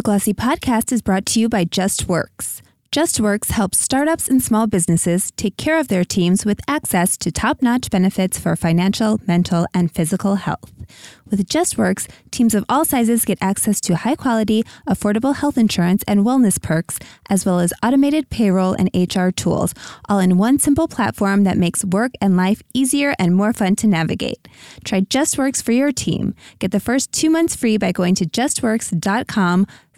The Glossy podcast is brought to you by JustWorks. JustWorks helps startups and small businesses take care of their teams with access to top notch benefits for financial, mental, and physical health. With JustWorks, teams of all sizes get access to high quality, affordable health insurance and wellness perks, as well as automated payroll and HR tools, all in one simple platform that makes work and life easier and more fun to navigate. Try JustWorks for your team. Get the first two months free by going to justworks.com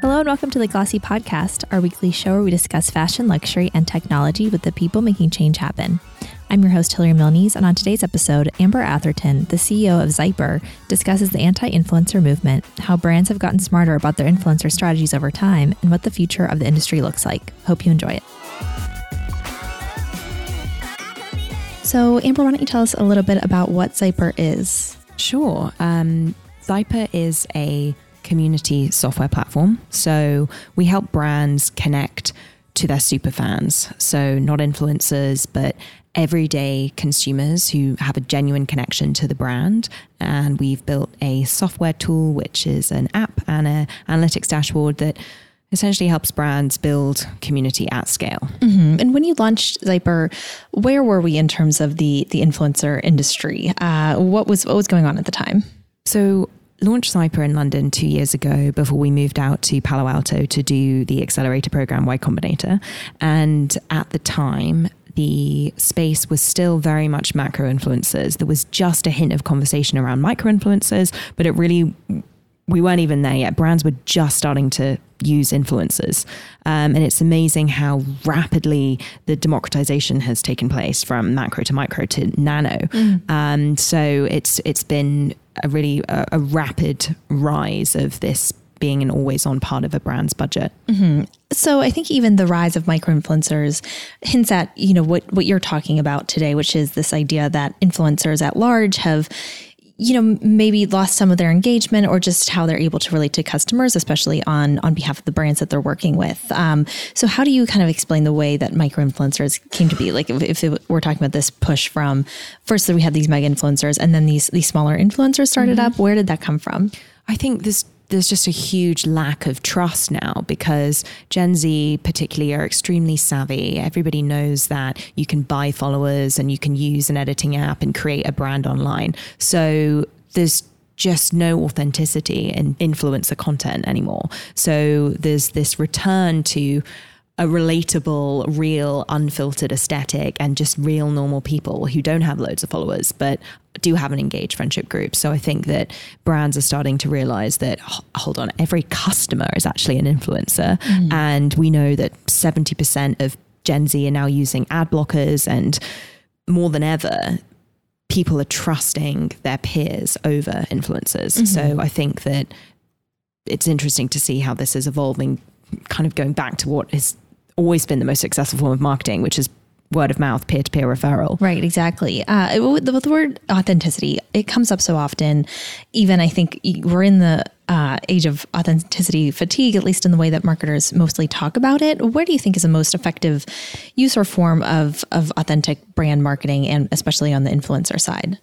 Hello and welcome to the Glossy Podcast, our weekly show where we discuss fashion, luxury, and technology with the people making change happen. I'm your host, Hillary Milnes, and on today's episode, Amber Atherton, the CEO of Zyper, discusses the anti influencer movement, how brands have gotten smarter about their influencer strategies over time, and what the future of the industry looks like. Hope you enjoy it. So, Amber, why don't you tell us a little bit about what Zyper is? Sure. Um, Zyper is a community software platform. So we help brands connect to their super fans. So not influencers, but everyday consumers who have a genuine connection to the brand. And we've built a software tool, which is an app and an analytics dashboard that essentially helps brands build community at scale. Mm-hmm. And when you launched Zyper, where were we in terms of the the influencer industry? Uh, what was what was going on at the time? So launched Zyper in London two years ago before we moved out to Palo Alto to do the accelerator program Y Combinator. And at the time, the space was still very much macro influencers. There was just a hint of conversation around micro influencers, but it really we weren't even there yet. Brands were just starting to use influencers. Um, and it's amazing how rapidly the democratization has taken place from macro to micro to nano. Mm. Um, so it's it's been a really a, a rapid rise of this being an always on part of a brand's budget. Mm-hmm. So I think even the rise of micro influencers hints at, you know, what, what you're talking about today, which is this idea that influencers at large have you know maybe lost some of their engagement or just how they're able to relate to customers especially on on behalf of the brands that they're working with. Um, so how do you kind of explain the way that micro influencers came to be? Like if, if we're talking about this push from first that we had these mega influencers and then these these smaller influencers started mm-hmm. up where did that come from? I think this there's just a huge lack of trust now because Gen Z, particularly, are extremely savvy. Everybody knows that you can buy followers and you can use an editing app and create a brand online. So there's just no authenticity in influencer content anymore. So there's this return to a relatable, real, unfiltered aesthetic and just real normal people who don't have loads of followers, but do have an engaged friendship group. So I think that brands are starting to realize that, hold on, every customer is actually an influencer. Mm. And we know that 70% of Gen Z are now using ad blockers and more than ever, people are trusting their peers over influencers. Mm-hmm. So I think that it's interesting to see how this is evolving, kind of going back to what is always been the most successful form of marketing, which is word of mouth, peer to peer referral. Right, exactly. Uh, with the word authenticity, it comes up so often. Even I think we're in the uh, age of authenticity fatigue, at least in the way that marketers mostly talk about it. Where do you think is the most effective use or form of, of authentic brand marketing, and especially on the influencer side?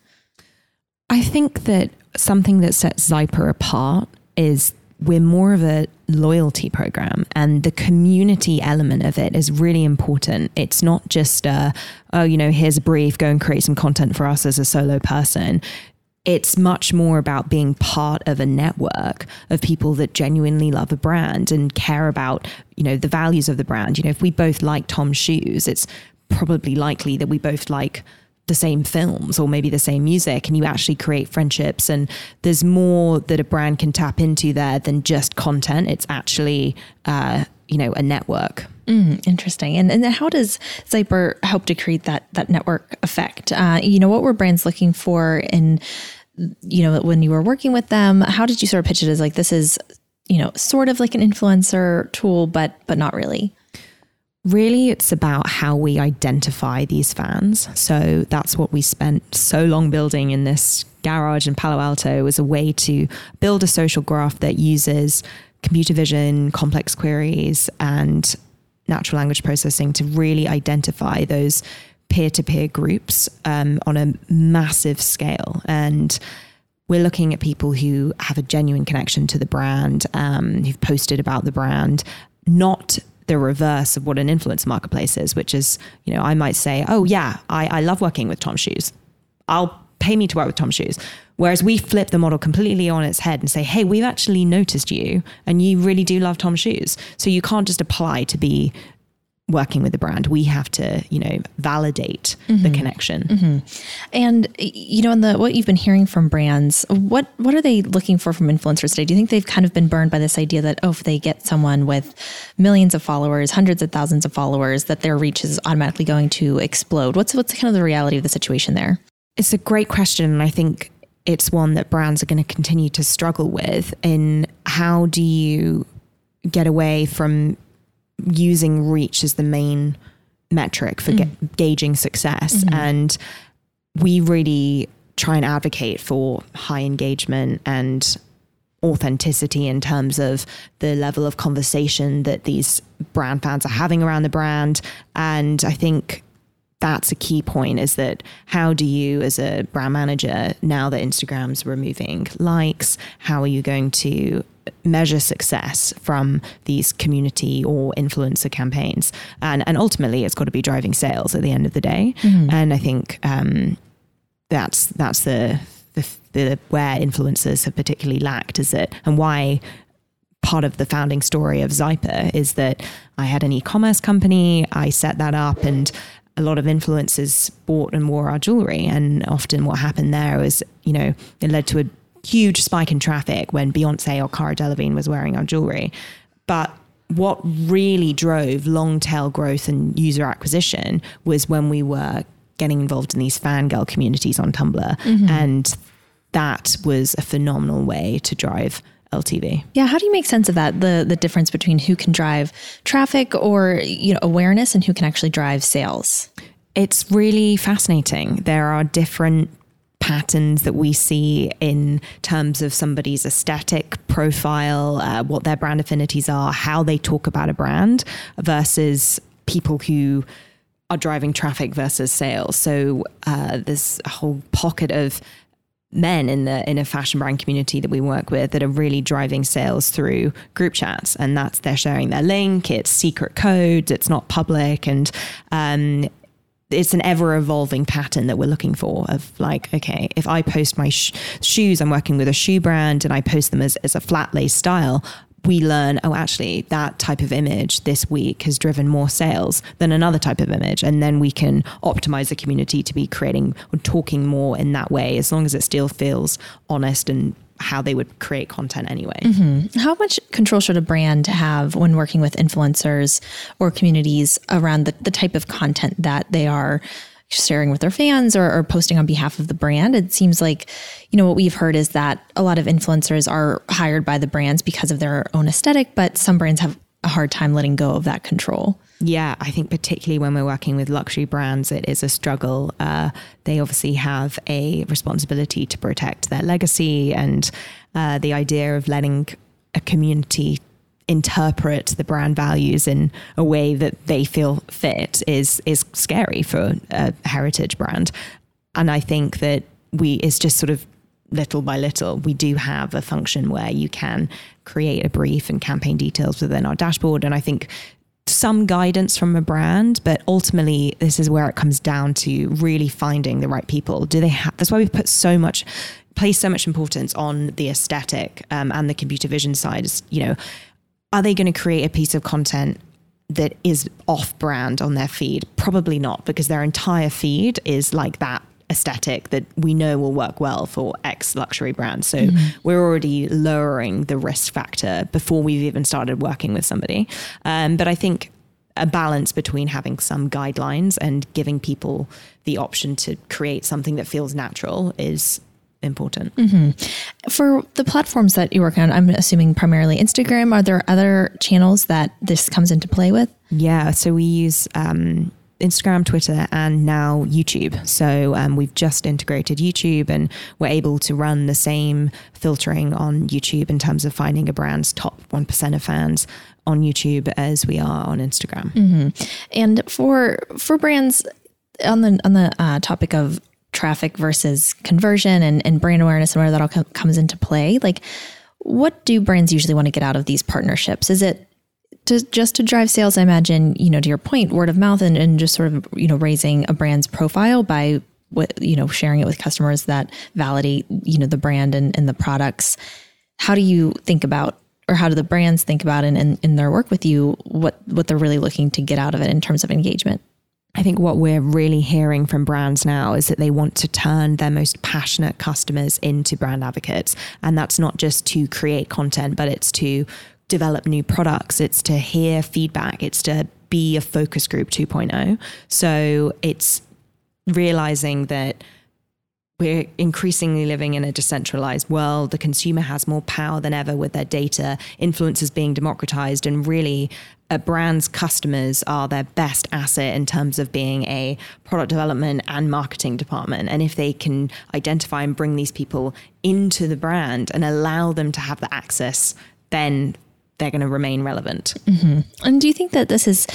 I think that something that sets Zyper apart is we're more of a loyalty program and the community element of it is really important. It's not just a, oh, you know, here's a brief, go and create some content for us as a solo person. It's much more about being part of a network of people that genuinely love a brand and care about, you know, the values of the brand. You know, if we both like Tom's shoes, it's probably likely that we both like the same films or maybe the same music and you actually create friendships and there's more that a brand can tap into there than just content. It's actually uh, you know a network. Mm, interesting. And, and how does zyper help to create that that network effect? Uh, you know what were brands looking for in you know when you were working with them? How did you sort of pitch it as like this is you know sort of like an influencer tool but but not really Really, it's about how we identify these fans. So that's what we spent so long building in this garage in Palo Alto was a way to build a social graph that uses computer vision, complex queries, and natural language processing to really identify those peer-to-peer groups um, on a massive scale. And we're looking at people who have a genuine connection to the brand, um, who've posted about the brand, not the reverse of what an influence marketplace is, which is, you know, I might say, oh, yeah, I, I love working with Tom Shoes. I'll pay me to work with Tom Shoes. Whereas we flip the model completely on its head and say, hey, we've actually noticed you and you really do love Tom Shoes. So you can't just apply to be working with the brand we have to you know validate mm-hmm. the connection mm-hmm. and you know in the what you've been hearing from brands what what are they looking for from influencers today do you think they've kind of been burned by this idea that oh if they get someone with millions of followers hundreds of thousands of followers that their reach is automatically going to explode what's what's kind of the reality of the situation there it's a great question and i think it's one that brands are going to continue to struggle with in how do you get away from using reach as the main metric for mm. gauging success. Mm-hmm. And we really try and advocate for high engagement and authenticity in terms of the level of conversation that these brand fans are having around the brand. And I think that's a key point is that how do you as a brand manager now that instagram's removing likes how are you going to measure success from these community or influencer campaigns. And, and ultimately, it's got to be driving sales at the end of the day. Mm-hmm. And I think um, that's that's the, the, the where influencers have particularly lacked is it, and why part of the founding story of Zyper is that I had an e-commerce company, I set that up and a lot of influencers bought and wore our jewelry and often what happened there was you know it led to a huge spike in traffic when Beyonce or Cara Delevingne was wearing our jewelry. But what really drove long tail growth and user acquisition was when we were getting involved in these fangirl communities on Tumblr. Mm-hmm. And that was a phenomenal way to drive LTV. Yeah, how do you make sense of that? The the difference between who can drive traffic or you know awareness and who can actually drive sales? It's really fascinating. There are different patterns that we see in terms of somebody's aesthetic profile, uh, what their brand affinities are, how they talk about a brand versus people who are driving traffic versus sales. So uh, there's a whole pocket of men in the in a fashion brand community that we work with that are really driving sales through group chats and that's they're sharing their link it's secret codes it's not public and um, it's an ever evolving pattern that we're looking for of like okay if i post my sh- shoes i'm working with a shoe brand and i post them as, as a flat lay style we learn oh actually that type of image this week has driven more sales than another type of image. And then we can optimize the community to be creating or talking more in that way as long as it still feels honest and how they would create content anyway. Mm-hmm. How much control should a brand have when working with influencers or communities around the, the type of content that they are sharing with their fans or, or, posting on behalf of the brand? It seems like, you know, what we've heard is that a lot of influencers are hired by the brands because of their own aesthetic, but some brands have a hard time letting go of that control. Yeah, I think particularly when we're working with luxury brands, it is a struggle. Uh, they obviously have a responsibility to protect their legacy, and uh, the idea of letting a community interpret the brand values in a way that they feel fit is is scary for a heritage brand. And I think that we it's just sort of little by little, we do have a function where you can create a brief and campaign details within our dashboard. And I think some guidance from a brand, but ultimately, this is where it comes down to really finding the right people. Do they have? That's why we've put so much, place so much importance on the aesthetic um, and the computer vision side. Is you know, are they going to create a piece of content that is off brand on their feed? Probably not, because their entire feed is like that aesthetic that we know will work well for X luxury brands. So mm-hmm. we're already lowering the risk factor before we've even started working with somebody. Um, but I think a balance between having some guidelines and giving people the option to create something that feels natural is important. For the platforms that you work on, I'm assuming primarily Instagram. Are there other channels that this comes into play with? Yeah, so we use um, Instagram, Twitter, and now YouTube. So um, we've just integrated YouTube, and we're able to run the same filtering on YouTube in terms of finding a brand's top one percent of fans on YouTube as we are on Instagram. And for for brands on the on the uh, topic of traffic versus conversion and, and brand awareness and where that all com- comes into play, like what do brands usually want to get out of these partnerships? Is it to, just to drive sales? I imagine you know to your point, word of mouth and, and just sort of you know raising a brand's profile by what you know sharing it with customers that validate you know the brand and, and the products. How do you think about or how do the brands think about in, in, in their work with you what what they're really looking to get out of it in terms of engagement? I think what we're really hearing from brands now is that they want to turn their most passionate customers into brand advocates. And that's not just to create content, but it's to develop new products, it's to hear feedback, it's to be a focus group 2.0. So it's realizing that we're increasingly living in a decentralized world. The consumer has more power than ever with their data. Influence is being democratized, and really, a brand's customers are their best asset in terms of being a product development and marketing department. And if they can identify and bring these people into the brand and allow them to have the access, then they're going to remain relevant. And do you think that this is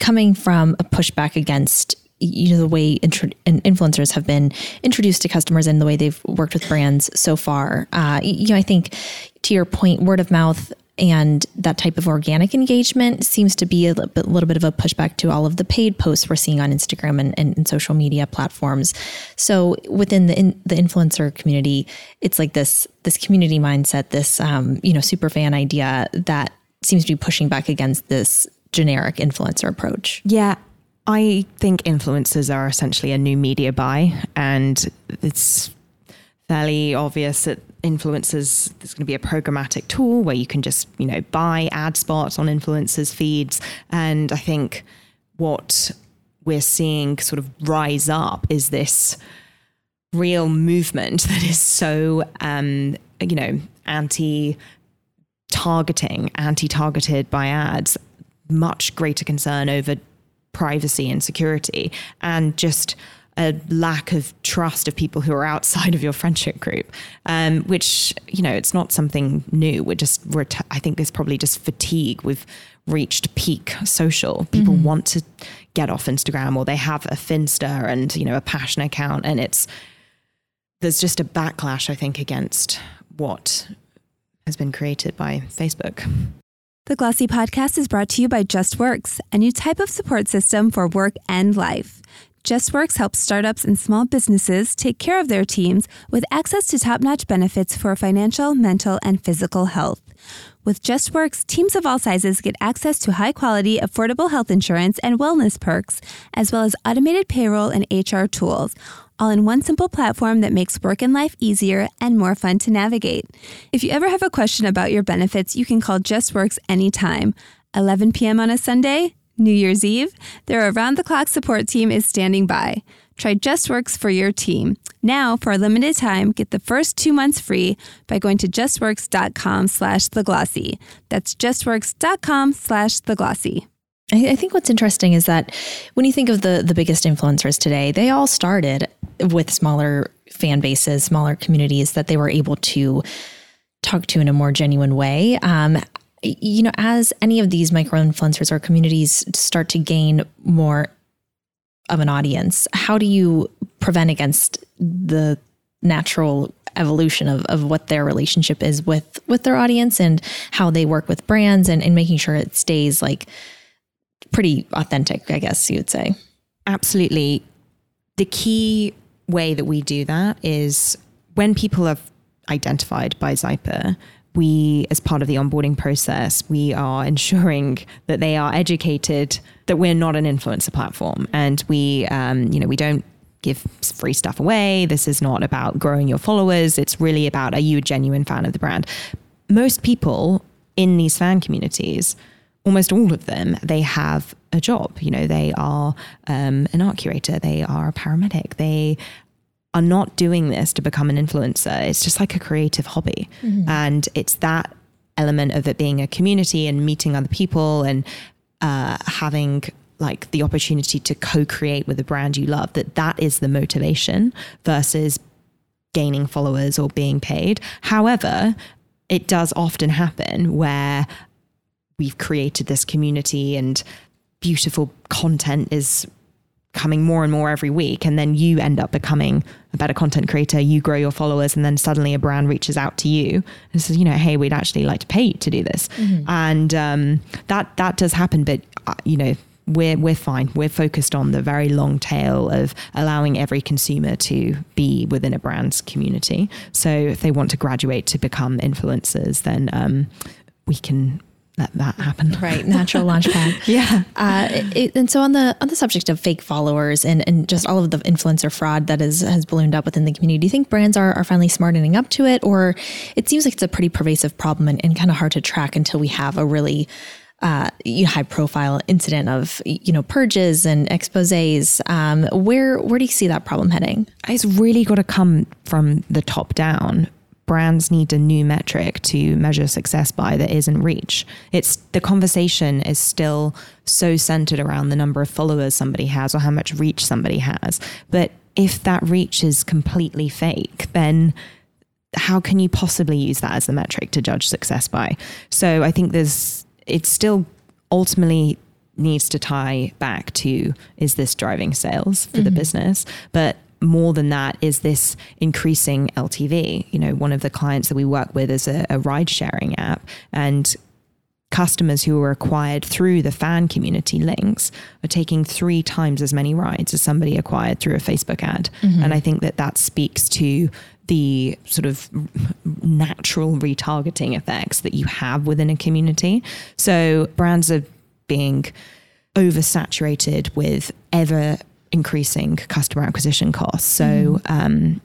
coming from a pushback against you know the way influencers have been introduced to customers and the way they've worked with brands so far? Uh, you know, I think to your point, word of mouth and that type of organic engagement seems to be a little bit, little bit of a pushback to all of the paid posts we're seeing on Instagram and, and, and social media platforms. So within the in, the influencer community, it's like this this community mindset, this um, you know super fan idea that seems to be pushing back against this generic influencer approach. Yeah. I think influencers are essentially a new media buy, and it's fairly obvious that influencers there's going to be a programmatic tool where you can just you know buy ad spots on influencers feeds. And i think what we're seeing sort of rise up is this real movement that is so um you know anti targeting anti targeted by ads much greater concern over privacy and security. And just a lack of trust of people who are outside of your friendship group, um, which you know it's not something new. We're just we're t- I think there's probably just fatigue. We've reached peak social. People want to get off Instagram or they have a Finsta and you know a passion account, and it's there's just a backlash I think against what has been created by Facebook. The Glossy podcast is brought to you by JustWorks, a new type of support system for work and life. JustWorks helps startups and small businesses take care of their teams with access to top notch benefits for financial, mental, and physical health. With JustWorks, teams of all sizes get access to high quality, affordable health insurance and wellness perks, as well as automated payroll and HR tools, all in one simple platform that makes work and life easier and more fun to navigate. If you ever have a question about your benefits, you can call JustWorks anytime. 11 p.m. on a Sunday, New Year's Eve, their around the clock support team is standing by. Try JustWorks for your team. Now, for a limited time, get the first two months free by going to justworks.com slash the glossy. That's justworks.com slash the glossy. I, think what's interesting is that when you think of the the biggest influencers today, they all started with smaller fan bases, smaller communities that they were able to talk to in a more genuine way. Um, you know, as any of these micro influencers or communities start to gain more of an audience, how do you prevent against the natural evolution of, of what their relationship is with with their audience and how they work with brands and, and making sure it stays like pretty authentic, I guess you would say. Absolutely. The key way that we do that is when people are identified by Zyper, we, as part of the onboarding process, we are ensuring that they are educated that we're not an influencer platform, and we, um, you know, we don't give free stuff away. This is not about growing your followers. It's really about are you a genuine fan of the brand? Most people in these fan communities almost all of them, they have a job. You know, they are um, an art curator, they are a paramedic, they are not doing this to become an influencer. It's just like a creative hobby. And it's that element of it being a community and meeting other people and uh, having like the opportunity to co-create with a brand you love that that is the motivation versus gaining followers or being paid however it does often happen where we've created this community and beautiful content is coming more and more every week and then you end up becoming a better content creator you grow your followers and then suddenly a brand reaches out to you and says you know hey we'd actually like to pay you to do this. And um, that that does happen but uh, you know we're we're fine. We're focused on the very long tail of allowing every consumer to be within a brand's community. So if they want to graduate to become influencers then um, we can let that happen Right, natural launchpad. yeah Uh, it, and so on the on the subject of fake followers and, and just all of the influencer fraud that is has ballooned up within the community, do you think brands are, are finally smartening up to it, or it seems like it's a pretty pervasive problem and, and kind of hard to track until we have a really uh, you know, high profile incident of you know purges and exposés. Um, where where do you see that problem heading? it's really got to come from the top down. Brands need a new metric to measure success by that isn't reach. It's the conversation is still so centered around the number of followers somebody has or how much reach somebody has. But if that reach is completely fake, then how can you possibly use that as the metric to judge success by? So I think there's it's still ultimately needs to tie back to is this driving sales for the mm-hmm. business, but more than that is this increasing LTV. You know, one of the clients that we work with is a, a ride sharing app and customers who were acquired through the fan community links are taking three times as many rides as somebody acquired through a Facebook ad. Mm-hmm. And I think that that speaks to the sort of natural retargeting effects that you have within a community. So brands are being oversaturated with ever increasing customer acquisition costs. So, um,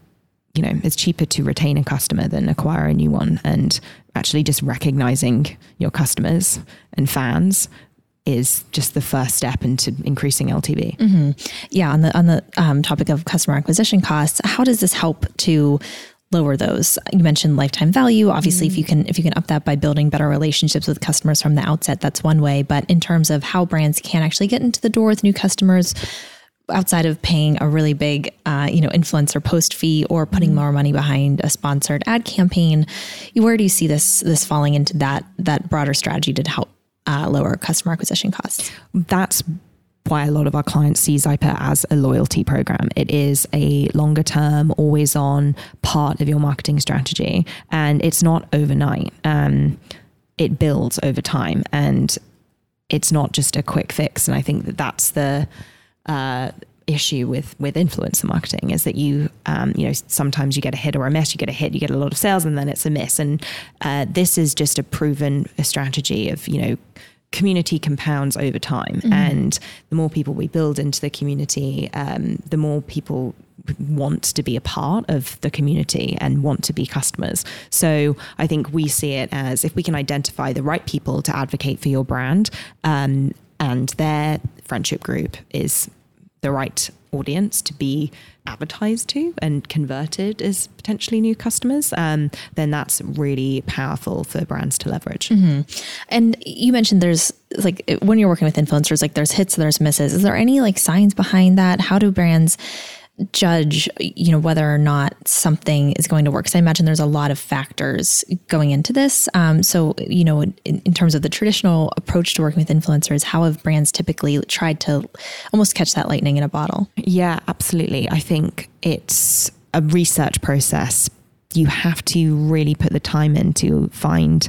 you know, it's cheaper to retain a customer than acquire a new one. And actually, just recognizing your customers and fans is just the first step into increasing LTV. Yeah, on the on the um, topic of customer acquisition costs, how does this help to lower those? You mentioned lifetime value. Obviously, if you can if you can up that by building better relationships with customers from the outset, that's one way. But in terms of how brands can actually get into the door with new customers, outside of paying a really big, uh, you know, influencer post fee or putting more money behind a sponsored ad campaign, where do you see this this falling into that that broader strategy to help uh, lower customer acquisition costs? that's why a lot of our clients see Zyper as a loyalty program. It is a longer term, always on part of your marketing strategy, and it's not overnight. Um, it builds over time, and it's not just a quick fix. And I think that that's the uh, issue with with influencer marketing is that you um, you know sometimes you get a hit or a miss you get a hit you get a lot of sales and then it's a miss. And uh, this is just a proven strategy of you know community compounds over time. And the more people we build into the community um, the more people want to be a part of the community and want to be customers. So i think we see it as if we can identify the right people to advocate for your brand um, and their friendship group is the right audience to be advertised to and converted as potentially new customers, um, then that's really powerful for brands to leverage. And you mentioned there's like when you're working with influencers, like there's hits, there's misses. Is there any like signs behind that? How do brands judge, you know, whether or not something is going to work? Because I imagine there's a lot of factors going into this. Um, so, you know, in, in terms of the traditional approach to working with influencers, how have brands typically tried to almost catch that lightning in a bottle? Yeah, absolutely. I think it's a research process. You have to really put the time in to find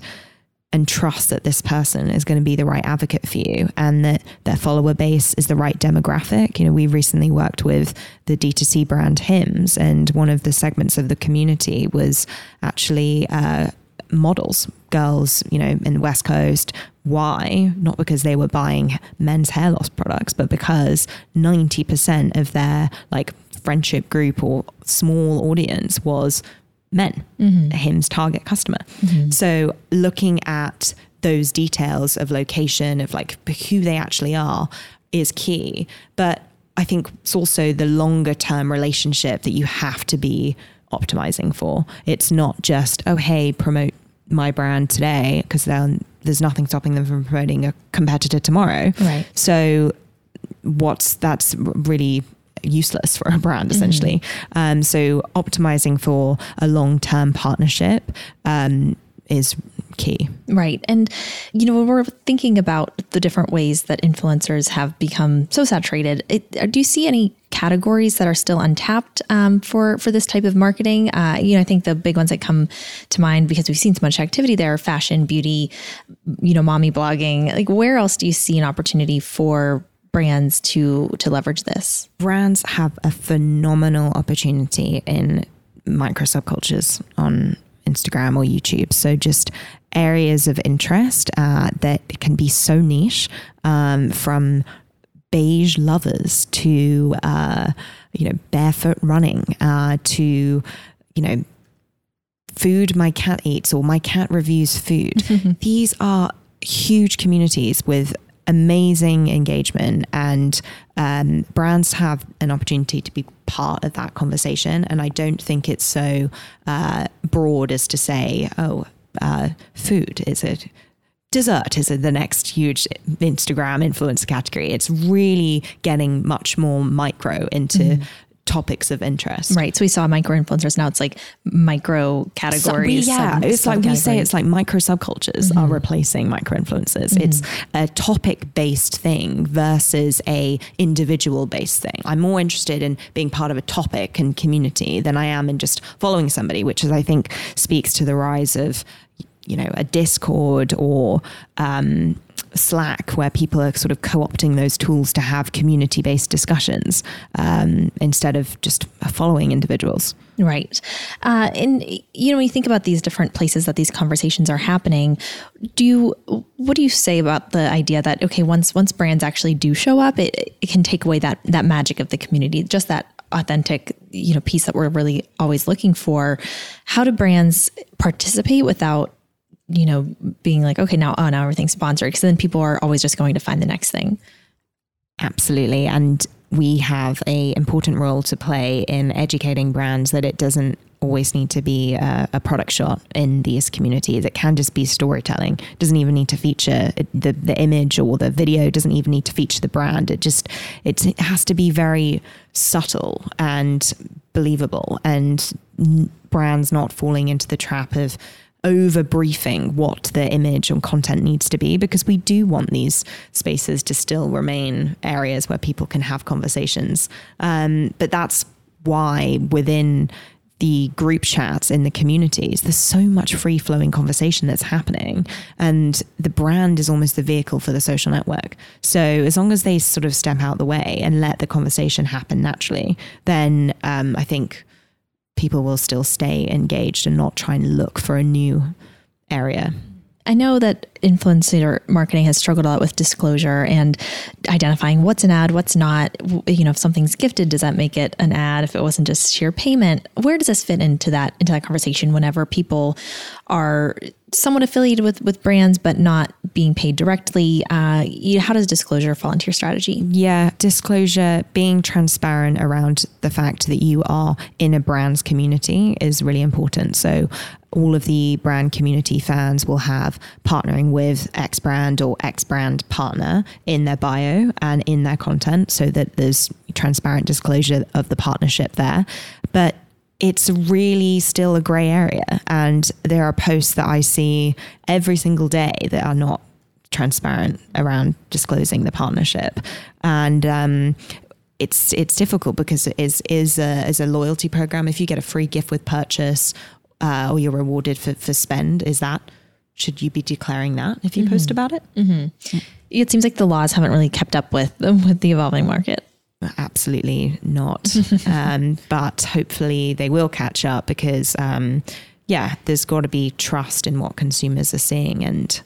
and trust that this person is going to be the right advocate for you and that their follower base is the right demographic. You know, we recently worked with the D2C brand Hims, and one of the segments of the community was actually uh, models, girls, you know, in the West Coast. Why? Not because they were buying men's hair loss products, but because 90% of their like friendship group or small audience was men, mm-hmm. Hims target customer. Mm-hmm. So looking at those details of location, of like who they actually are, is key. But I think it's also the longer term relationship that you have to be optimizing for. It's not just, oh, hey, promote my brand today, because then there's nothing stopping them from promoting a competitor tomorrow. Right. So, what's that's really useless for a brand essentially. Mm-hmm. Um, so, optimizing for a long term partnership um, is key. Right. And, you know, when we're thinking about the different ways that influencers have become so saturated, it, do you see any categories that are still untapped um, for, for this type of marketing? Uh, you know, I think the big ones that come to mind because we've seen so much activity there fashion, beauty, you know, mommy blogging. Like, where else do you see an opportunity for brands to to leverage this? Brands have a phenomenal opportunity in micro subcultures on Instagram or YouTube. So just areas of interest uh, that can be so niche um, from beige lovers to uh, you know barefoot running uh, to you know food my cat eats or my cat reviews food. These are huge communities with amazing engagement and um, brands have an opportunity to be part of that conversation. And i don't think it's so uh, broad as to say oh uh, food is it dessert is the next huge instagram influencer category. It's really getting much more micro into mm topics of interest. Right. So we saw micro influencers. Now it's like micro categories. So we, yeah. it's like we say it's like micro subcultures mm-hmm. are replacing micro influencers. Mm-hmm. It's a topic based thing versus a individual based thing. I'm more interested in being part of a topic and community than I am in just following somebody, which is I think speaks to the rise of you know a discord or um, Slack, where people are sort of co opting those tools to have community based discussions um, instead of just following individuals. Right. Uh, and, you know, when you think about these different places that these conversations are happening, do you, what do you say about the idea that, okay, once, once brands actually do show up, it, it can take away that, that magic of the community, just that authentic, you know, piece that we're really always looking for. How do brands participate without you know, being like, okay, now, oh, now everything's sponsored. Because then people are always just going to find the next thing. Absolutely. And we have a important role to play in educating brands that it doesn't always need to be a, a, product shot in these communities. It can just be storytelling. It doesn't even need to feature the the image or the video. Doesn't even need to feature the brand. It just it has to be very subtle and believable, and brands not falling into the trap of over briefing what the image and content needs to be because we do want these spaces to still remain areas where people can have conversations. Um, but that's why within the group chats in the communities, there's so much free flowing conversation that's happening. And the brand is almost the vehicle for the social network. So as long as they sort of step out the way and let the conversation happen naturally, then um, I think people will still stay engaged and not try and look for a new area. I know that influencer marketing has struggled a lot with disclosure and identifying what's an ad, what's not. You know, if something's gifted, does that make it an ad? If it wasn't just sheer payment, where does this fit into that into that conversation? Whenever people are somewhat affiliated with with brands but not being paid directly, uh, you, how does disclosure fall into your strategy? Yeah, disclosure, being transparent around the fact that you are in a brand's community is really important. So all of the brand community fans will have partnering with X brand or X brand partner in their bio and in their content so that there's transparent disclosure of the partnership there. But it's really still a grey area. And there are posts that I see every single day that are not transparent around disclosing the partnership. And um, it's it's difficult because it is is a, is a loyalty program. If you get a free gift with purchase uh, or you're rewarded for, for spend, is that should you be declaring that if you mm-hmm. post about it? Mm-hmm. It seems like the laws haven't really kept up with with the evolving market. Absolutely not. um, but hopefully they will catch up because, um, yeah, there's got to be trust in what consumers are seeing and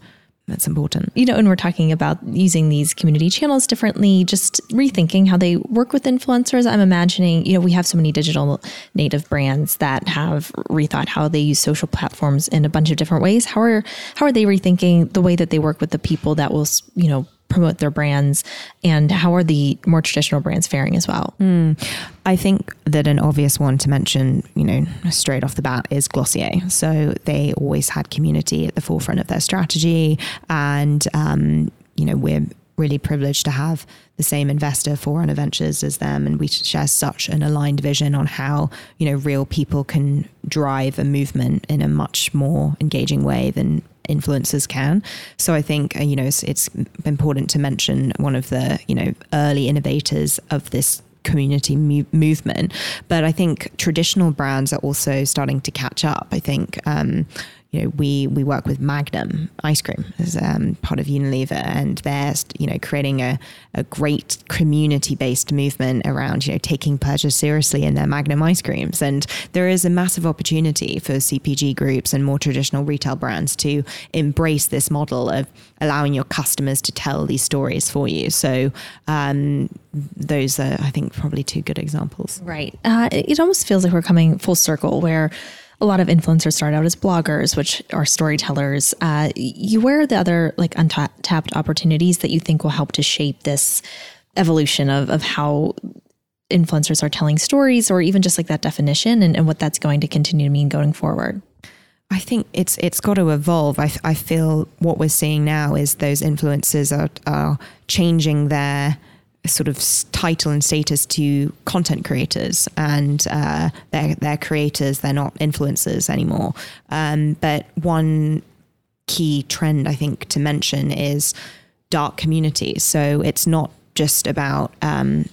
that's important. You know, and we're talking about using these community channels differently, just rethinking how they work with influencers. I'm imagining, you know, we have so many digital native brands that have rethought how they use social platforms in a bunch of different ways. How are how are they rethinking the way that they work with the people that will, you know, promote their brands and how are the more traditional brands faring as well? Mm. I think that an obvious one to mention, you know, straight off the bat is Glossier. So they always had community at the forefront of their strategy. And, um, you know, we're really privileged to have the same investor for Forerunner Ventures as them, and we share such an aligned vision on how you know real people can drive a movement in a much more engaging way than influencers can. So I think uh, you know it's, it's important to mention one of the you know early innovators of this community mu- movement. But I think traditional brands are also starting to catch up. I think. Um, you know, we we work with Magnum ice cream as um, part of Unilever, and they're you know creating a, a great community based movement around you know taking pleasure seriously in their Magnum ice creams. And there is a massive opportunity for CPG groups and more traditional retail brands to embrace this model of allowing your customers to tell these stories for you. So um, those are, I think, probably two good examples. Right. Uh, it almost feels like we're coming full circle where a lot of influencers start out as bloggers, which are storytellers. Uh, you where are the other like untapped opportunities that you think will help to shape this evolution of of how influencers are telling stories, or even just like that definition and, and what that's going to continue to mean going forward? I think it's it's got to evolve. I, I feel what we're seeing now is those influencers are are changing their sort of title and status to content creators, and uh, they're they're creators. They're not influencers anymore. Um, but one key trend I think to mention is dark communities. So it's not just about um,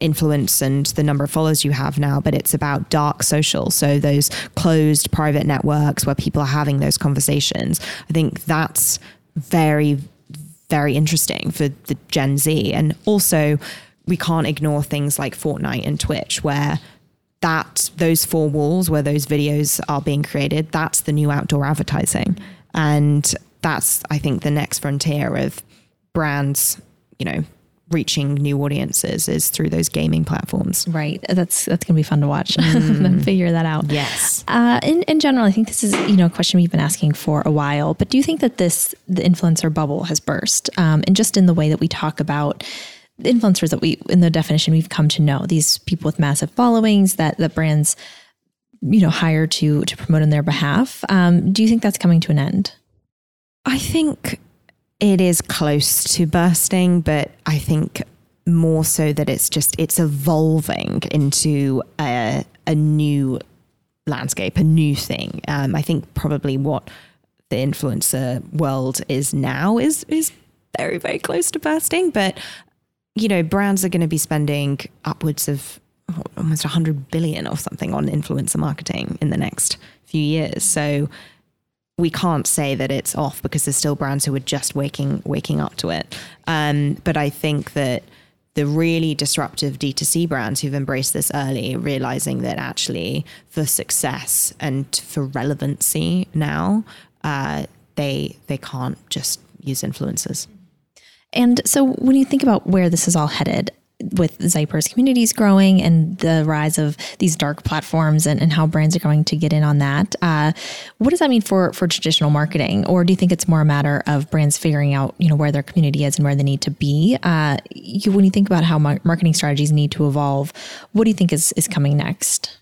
influence and the number of followers you have now, but it's about dark social. So those closed private networks where people are having those conversations. I think that's very very interesting for the Gen Z. And also, we can't ignore things like Fortnite and Twitch, where that those four walls where those videos are being created, that's the new outdoor advertising. And that's, I think, the next frontier of brands, you know, reaching new audiences is through those gaming platforms. Right. That's that's gonna be fun to watch mm. and figure that out. Yes. Uh, in in general, I think this is you know a question we've been asking for a while. But do you think that this the influencer bubble has burst? Um, and just in the way that we talk about influencers that we in the definition we've come to know these people with massive followings that that brands you know hire to to promote on their behalf. Um, do you think that's coming to an end? I think it is close to bursting, but I think more so that it's just it's evolving into a, a new landscape, a new thing. Um, I think probably what the influencer world is now is is very very close to bursting, but you know brands are going to be spending upwards of almost 100 billion or something on influencer marketing in the next few years. So we can't say that it's off because there's still brands who are just waking waking up to it. Um, but I think that the really disruptive D2C brands who've embraced this early, realizing that actually for success and for relevancy now, uh, they they can't just use influencers. And so when you think about where this is all headed, with Zyper's communities growing and the rise of these dark platforms and, and how brands are going to get in on that, uh, what does that mean for for traditional marketing? Or do you think it's more a matter of brands figuring out you know where their community is and where they need to be? Uh, you, when you think about how mar- marketing strategies need to evolve, what do you think is is coming next?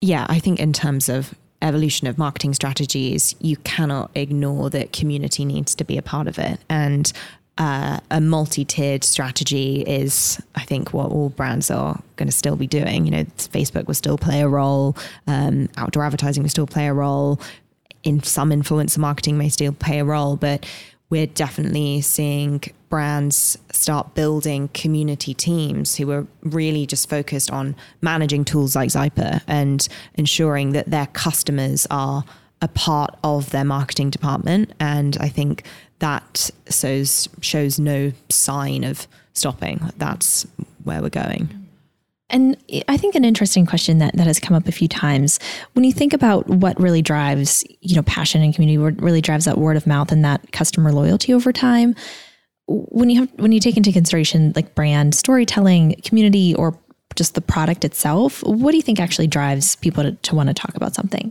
Yeah, I think in terms of evolution of marketing strategies, you cannot ignore that community needs to be a part of it. And uh, a multi-tiered strategy is, I think, what all brands are going to still be doing. You know, Facebook will still play a role, um, outdoor advertising will still play a role, in some influencer marketing may still play a role, but we're definitely seeing brands start building community teams who are really just focused on managing tools like Zyper and ensuring that their customers are a part of their marketing department. And I think that shows shows no sign of stopping. That's where we're going. And I think an interesting question that, that has come up a few times when you think about what really drives, you know, passion and community, what really drives that word of mouth and that customer loyalty over time. When you have when you take into consideration like brand storytelling, community, or just the product itself, what do you think actually drives people to, to want to talk about something?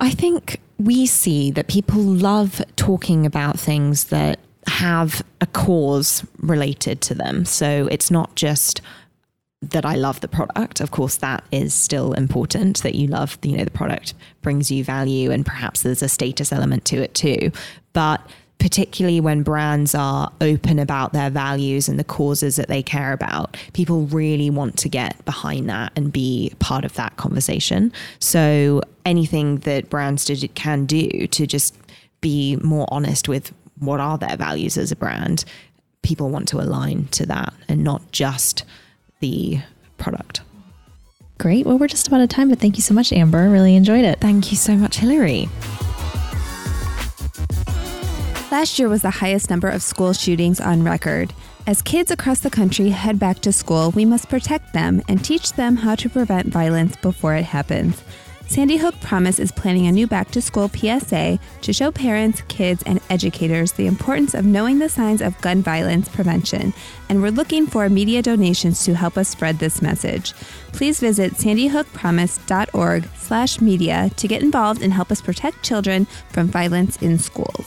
I think we see that people love talking about things that have a cause related to them. So it's not just that I love the product. Of course, that is still important that you love, you know, the product brings you value and perhaps there's a status element to it too. But particularly when brands are open about their values and the causes that they care about, people really want to get behind that and be part of that conversation. So anything that brands can do to just be more honest with what are their values as a brand, people want to align to that and not just the product. Great. Well, we're just about out of time, but thank you so much, Amber. Really enjoyed it. Thank you so much, Hillary. Last year was the highest number of school shootings on record. As kids across the country head back to school, we must protect them and teach them how to prevent violence before it happens. Sandy Hook Promise is planning a new back to school PSA to show parents, kids, and educators the importance of knowing the signs of gun violence prevention, and we're looking for media donations to help us spread this message. Please visit sandyhookpromise.org/media to get involved and help us protect children from violence in schools.